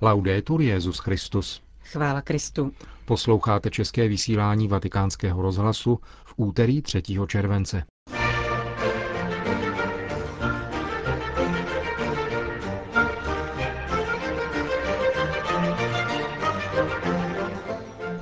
Laudetur Jezus Christus. Chvála Kristu. Posloucháte české vysílání Vatikánského rozhlasu v úterý 3. července.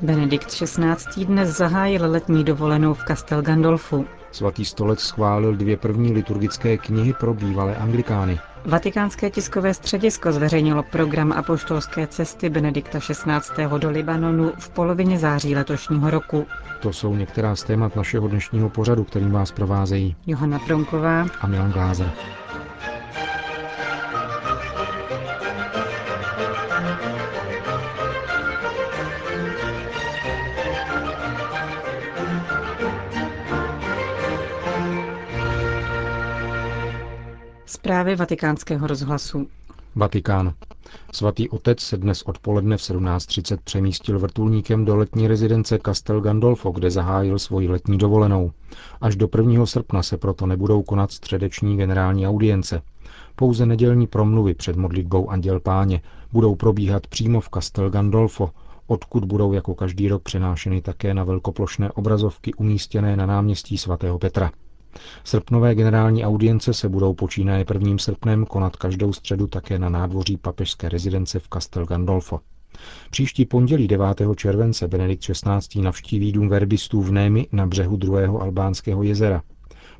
Benedikt XVI. dnes zahájil letní dovolenou v Castel Gandolfu. Svatý stolec schválil dvě první liturgické knihy pro bývalé anglikány. Vatikánské tiskové středisko zveřejnilo program apoštolské cesty Benedikta XVI. do Libanonu v polovině září letošního roku. To jsou některá z témat našeho dnešního pořadu, kterým vás provázejí Johana Pronková a Milan Glázer. Zprávy vatikánského rozhlasu. Vatikán. Svatý otec se dnes odpoledne v 17.30 přemístil vrtulníkem do letní rezidence Castel Gandolfo, kde zahájil svoji letní dovolenou. Až do 1. srpna se proto nebudou konat středeční generální audience. Pouze nedělní promluvy před modlitbou Anděl Páně budou probíhat přímo v Castel Gandolfo, odkud budou jako každý rok přenášeny také na velkoplošné obrazovky umístěné na náměstí svatého Petra. Srpnové generální audience se budou počínaje 1. srpnem konat každou středu také na nádvoří papežské rezidence v Castel Gandolfo. Příští pondělí 9. července Benedikt XVI. navštíví dům verbistů v Némi na břehu druhého albánského jezera.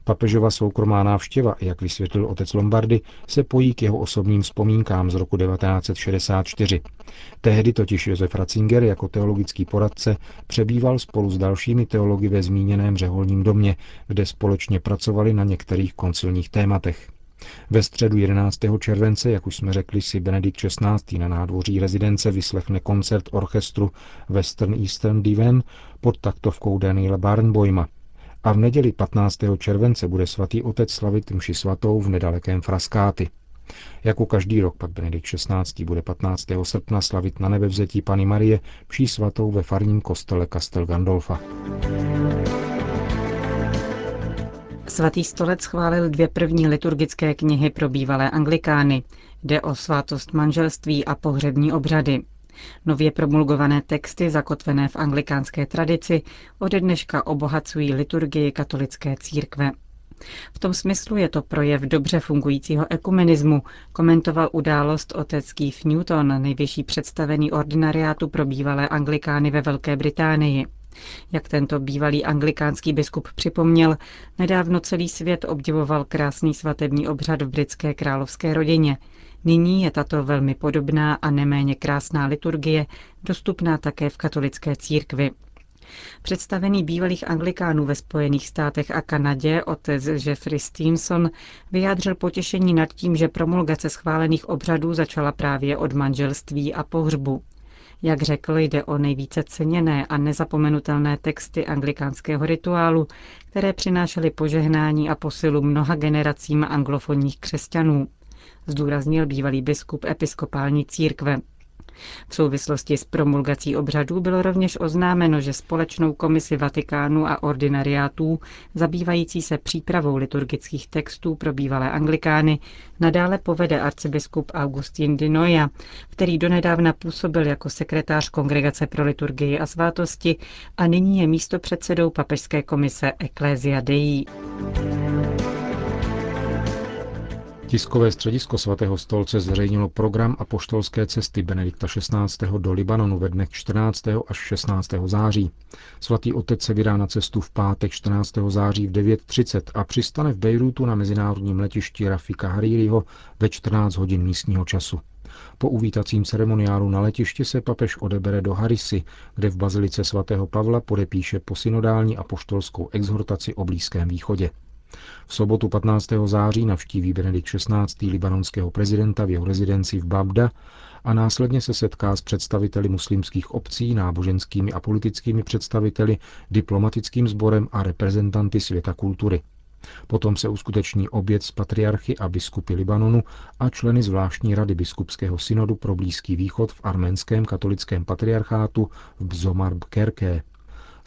Papežova soukromá návštěva, jak vysvětlil otec Lombardy, se pojí k jeho osobním vzpomínkám z roku 1964. Tehdy totiž Josef Ratzinger jako teologický poradce přebýval spolu s dalšími teology ve zmíněném řeholním domě, kde společně pracovali na některých koncilních tématech. Ve středu 11. července, jak už jsme řekli, si Benedikt XVI. na nádvoří rezidence vyslechne koncert orchestru Western Eastern Divan pod taktovkou Daniela Barnboima. A v neděli 15. července bude svatý otec slavit mši svatou v nedalekém Fraskáty. Jako každý rok pak Benedikt XVI. bude 15. srpna slavit na nebevzetí Pany Marie mší svatou ve farním kostele Castel Gandolfa. Svatý stolec schválil dvě první liturgické knihy pro bývalé anglikány. Jde o svátost manželství a pohřební obřady. Nově promulgované texty, zakotvené v anglikánské tradici, ode dneška obohacují liturgii katolické církve. V tom smyslu je to projev dobře fungujícího ekumenismu, komentoval událost otec Keith Newton, nejvyšší představený ordinariátu pro bývalé anglikány ve Velké Británii. Jak tento bývalý anglikánský biskup připomněl, nedávno celý svět obdivoval krásný svatební obřad v britské královské rodině. Nyní je tato velmi podobná a neméně krásná liturgie dostupná také v katolické církvi. Představený bývalých anglikánů ve Spojených státech a Kanadě otec Jeffrey Stevenson vyjádřil potěšení nad tím, že promulgace schválených obřadů začala právě od manželství a pohřbu. Jak řekl, jde o nejvíce ceněné a nezapomenutelné texty anglikánského rituálu, které přinášely požehnání a posilu mnoha generacím anglofonních křesťanů zdůraznil bývalý biskup episkopální církve. V souvislosti s promulgací obřadů bylo rovněž oznámeno, že společnou komisi Vatikánu a ordinariátů, zabývající se přípravou liturgických textů pro bývalé anglikány, nadále povede arcibiskup Augustin de Noia, který donedávna působil jako sekretář Kongregace pro liturgii a svátosti a nyní je místo předsedou papežské komise Ecclesia Dei. Tiskové středisko svatého stolce zveřejnilo program apoštolské cesty Benedikta XVI. do Libanonu ve dnech 14. až 16. září. Svatý otec se vydá na cestu v pátek 14. září v 9.30 a přistane v Bejrutu na mezinárodním letišti Rafika Haririho ve 14 hodin místního času. Po uvítacím ceremoniálu na letišti se papež odebere do Harisy, kde v bazilice svatého Pavla podepíše posynodální apoštolskou exhortaci o Blízkém východě. V sobotu 15. září navštíví Benedikt XVI. libanonského prezidenta v jeho rezidenci v Babda a následně se setká s představiteli muslimských obcí, náboženskými a politickými představiteli, diplomatickým sborem a reprezentanty světa kultury. Potom se uskuteční oběd s patriarchy a biskupy Libanonu a členy zvláštní rady biskupského synodu pro Blízký východ v arménském katolickém patriarchátu v Bzomar Kerké.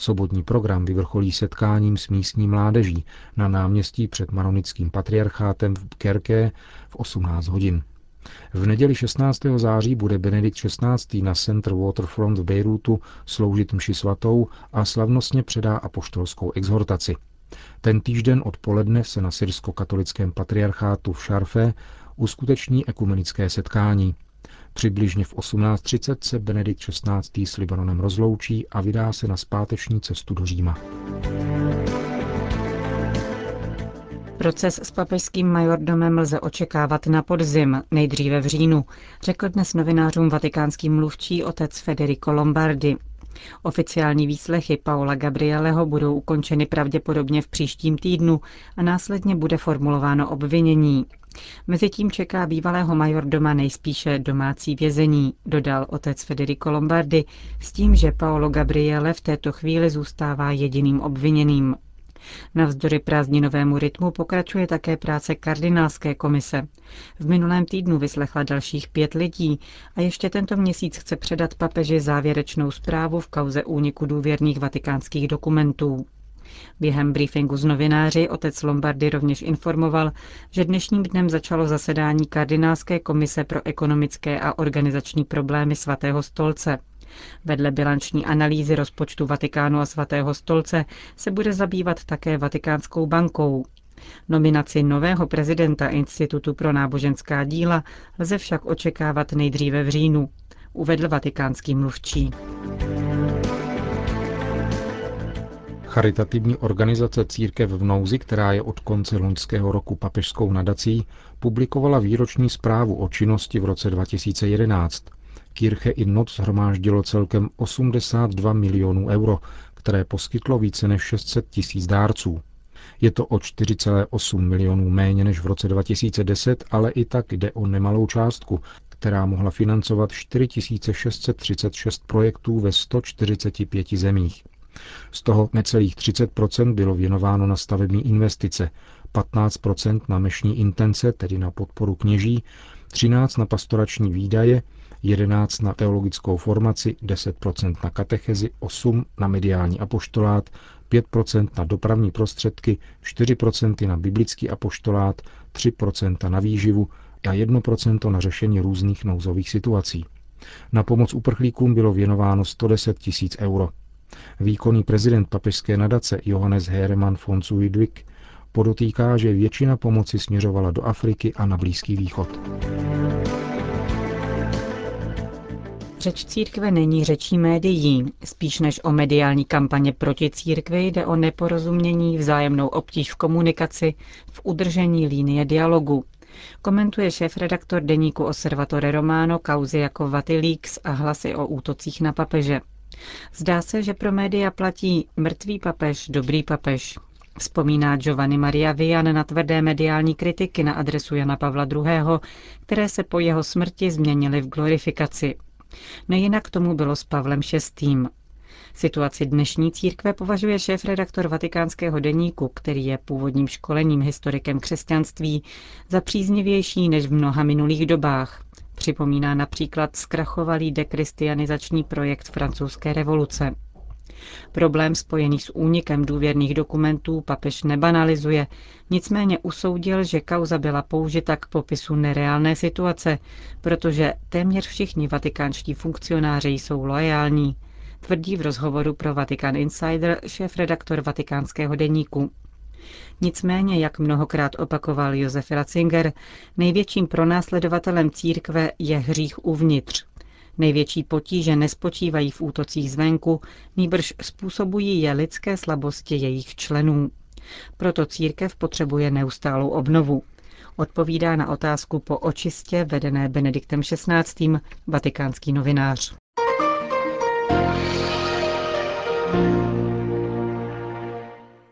Sobotní program vyvrcholí setkáním s místní mládeží na náměstí před maronickým patriarchátem v Kerké v 18 hodin. V neděli 16. září bude Benedikt XVI. na Center Waterfront v Bejrútu sloužit mši svatou a slavnostně předá apoštolskou exhortaci. Ten týžden odpoledne se na syrsko-katolickém patriarchátu v Šarfé uskuteční ekumenické setkání. Přibližně v 18.30 se Benedikt XVI. s Libanonem rozloučí a vydá se na zpáteční cestu do Říma. Proces s papežským majordomem lze očekávat na podzim, nejdříve v říjnu, řekl dnes novinářům vatikánský mluvčí otec Federico Lombardi. Oficiální výslechy Paola Gabrieleho budou ukončeny pravděpodobně v příštím týdnu a následně bude formulováno obvinění. Mezitím čeká bývalého majordoma nejspíše domácí vězení, dodal otec Federico Lombardi, s tím, že Paolo Gabriele v této chvíli zůstává jediným obviněným. Navzdory prázdninovému rytmu pokračuje také práce kardinálské komise. V minulém týdnu vyslechla dalších pět lidí a ještě tento měsíc chce předat papeži závěrečnou zprávu v kauze úniku důvěrných vatikánských dokumentů. Během briefingu s novináři otec Lombardy rovněž informoval, že dnešním dnem začalo zasedání kardinálské komise pro ekonomické a organizační problémy svatého stolce. Vedle bilanční analýzy rozpočtu Vatikánu a svatého stolce se bude zabývat také Vatikánskou bankou. Nominaci nového prezidenta Institutu pro náboženská díla lze však očekávat nejdříve v říjnu, uvedl vatikánský mluvčí. Charitativní organizace Církev v nouzi, která je od konce loňského roku papežskou nadací, publikovala výroční zprávu o činnosti v roce 2011. Kirche i Noc shromáždilo celkem 82 milionů euro, které poskytlo více než 600 tisíc dárců. Je to o 4,8 milionů méně než v roce 2010, ale i tak jde o nemalou částku, která mohla financovat 4636 projektů ve 145 zemích. Z toho necelých 30% bylo věnováno na stavební investice, 15% na mešní intence, tedy na podporu kněží, 13 na pastorační výdaje, 11 na teologickou formaci, 10% na katechezi, 8 na mediální apoštolát, 5% na dopravní prostředky, 4% na biblický apoštolát, 3% na výživu a 1% na řešení různých nouzových situací. Na pomoc uprchlíkům bylo věnováno 110 tisíc euro. Výkonný prezident papežské nadace Johannes Heremann von Zuidwig podotýká, že většina pomoci směřovala do Afriky a na Blízký východ. Řeč církve není řečí médií. Spíš než o mediální kampaně proti církvi jde o neporozumění, vzájemnou obtíž v komunikaci, v udržení línie dialogu. Komentuje šéf-redaktor deníku Osservatore Romano kauzy jako Vatilix a hlasy o útocích na papeže. Zdá se, že pro média platí mrtvý papež, dobrý papež. Vzpomíná Giovanni Maria Vian na tvrdé mediální kritiky na adresu Jana Pavla II., které se po jeho smrti změnily v glorifikaci. Nejinak tomu bylo s Pavlem VI. Situaci dnešní církve považuje šéf-redaktor vatikánského deníku, který je původním školením historikem křesťanství, za příznivější než v mnoha minulých dobách. Připomíná například zkrachovalý dekristianizační projekt francouzské revoluce. Problém spojený s únikem důvěrných dokumentů papež nebanalizuje, nicméně usoudil, že kauza byla použita k popisu nereálné situace, protože téměř všichni vatikánští funkcionáři jsou loajální, tvrdí v rozhovoru pro Vatican Insider šéf-redaktor vatikánského deníku. Nicméně, jak mnohokrát opakoval Josef Ratzinger, největším pronásledovatelem církve je hřích uvnitř. Největší potíže nespočívají v útocích zvenku, nýbrž způsobují je lidské slabosti jejich členů. Proto církev potřebuje neustálou obnovu. Odpovídá na otázku po očistě vedené Benediktem XVI. vatikánský novinář.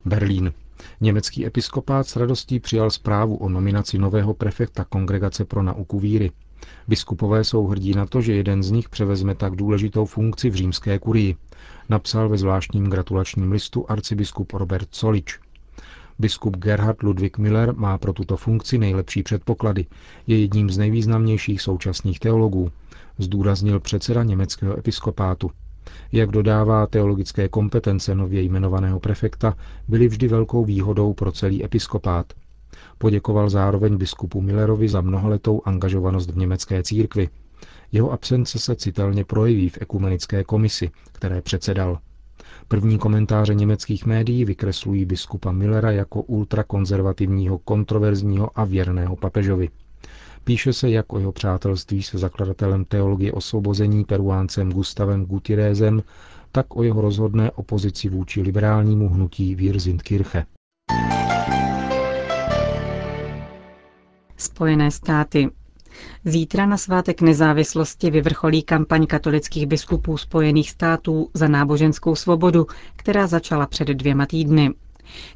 Berlín. Německý episkopát s radostí přijal zprávu o nominaci nového prefekta Kongregace pro nauku víry. Biskupové jsou hrdí na to, že jeden z nich převezme tak důležitou funkci v římské kurii, napsal ve zvláštním gratulačním listu arcibiskup Robert Solič. Biskup Gerhard Ludwig Miller má pro tuto funkci nejlepší předpoklady, je jedním z nejvýznamnějších současných teologů, zdůraznil předseda německého episkopátu. Jak dodává teologické kompetence nově jmenovaného prefekta, byly vždy velkou výhodou pro celý episkopát. Poděkoval zároveň biskupu Millerovi za mnohaletou angažovanost v německé církvi. Jeho absence se citelně projeví v ekumenické komisi, které předsedal. První komentáře německých médií vykreslují biskupa Millera jako ultrakonzervativního, kontroverzního a věrného papežovi. Píše se jak o jeho přátelství se zakladatelem teologie osvobození peruáncem Gustavem Gutierrezem, tak o jeho rozhodné opozici vůči liberálnímu hnutí Wirsindkirche. Spojené státy. Zítra na svátek nezávislosti vyvrcholí kampaň katolických biskupů Spojených států za náboženskou svobodu, která začala před dvěma týdny.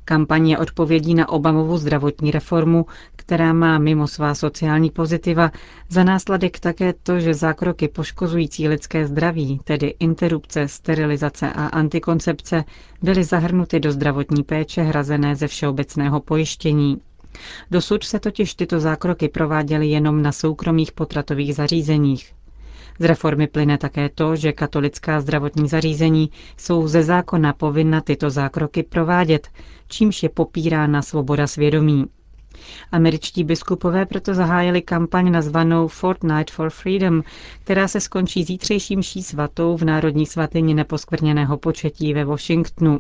Kampaň je odpovědí na Obamovu zdravotní reformu, která má mimo svá sociální pozitiva za následek také to, že zákroky poškozující lidské zdraví, tedy interrupce, sterilizace a antikoncepce, byly zahrnuty do zdravotní péče hrazené ze všeobecného pojištění. Dosud se totiž tyto zákroky prováděly jenom na soukromých potratových zařízeních. Z reformy plyne také to, že katolická zdravotní zařízení jsou ze zákona povinna tyto zákroky provádět, čímž je popírána svoboda svědomí. Američtí biskupové proto zahájili kampaň nazvanou Fortnight for Freedom, která se skončí zítřejším ší svatou v Národní svatyni neposkvrněného početí ve Washingtonu.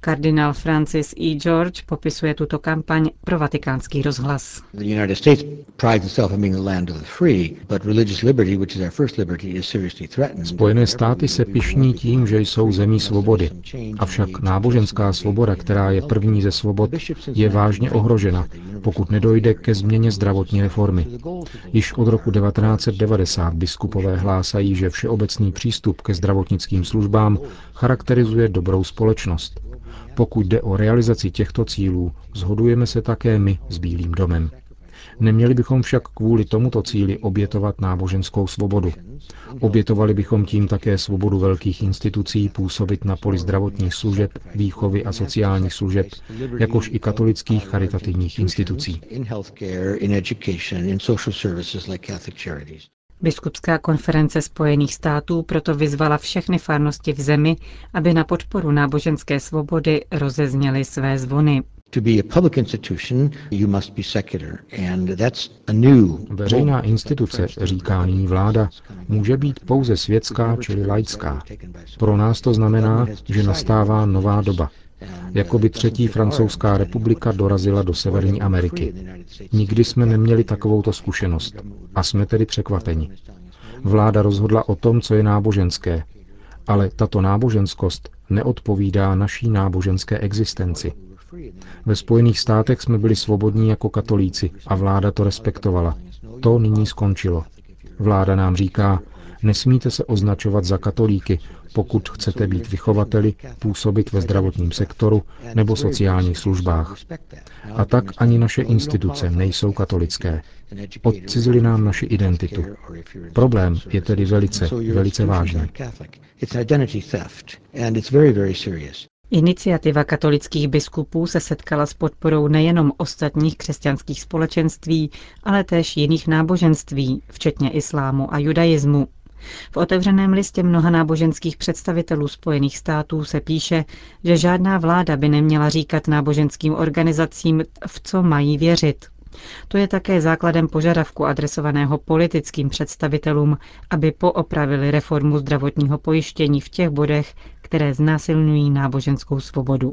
Kardinál Francis E. George popisuje tuto kampaň pro vatikánský rozhlas. Spojené státy se pišní tím, že jsou zemí svobody. Avšak náboženská svoboda, která je první ze svobod, je vážně ohrožena, pokud nedojde ke změně zdravotní reformy. Již od roku 1990 biskupové hlásají, že všeobecný přístup ke zdravotnickým službám charakterizuje dobrou společnost. Pokud jde o realizaci těchto cílů, zhodujeme se také my s Bílým domem. Neměli bychom však kvůli tomuto cíli obětovat náboženskou svobodu. Obětovali bychom tím také svobodu velkých institucí působit na poli zdravotních služeb, výchovy a sociálních služeb, jakož i katolických charitativních institucí. Biskupská konference Spojených států proto vyzvala všechny farnosti v zemi, aby na podporu náboženské svobody rozezněly své zvony. Veřejná instituce, říká nyní vláda, může být pouze světská, čili laická. Pro nás to znamená, že nastává nová doba. Jako by třetí francouzská republika dorazila do Severní Ameriky. Nikdy jsme neměli takovouto zkušenost a jsme tedy překvapeni. Vláda rozhodla o tom, co je náboženské, ale tato náboženskost neodpovídá naší náboženské existenci. Ve Spojených státech jsme byli svobodní jako katolíci a vláda to respektovala. To nyní skončilo. Vláda nám říká, nesmíte se označovat za katolíky, pokud chcete být vychovateli, působit ve zdravotním sektoru nebo sociálních službách. A tak ani naše instituce nejsou katolické. Odcizili nám naši identitu. Problém je tedy velice, velice vážný. Iniciativa katolických biskupů se setkala s podporou nejenom ostatních křesťanských společenství, ale též jiných náboženství, včetně islámu a judaismu. V otevřeném listě mnoha náboženských představitelů Spojených států se píše, že žádná vláda by neměla říkat náboženským organizacím, v co mají věřit. To je také základem požadavku adresovaného politickým představitelům, aby poopravili reformu zdravotního pojištění v těch bodech, které znásilňují náboženskou svobodu.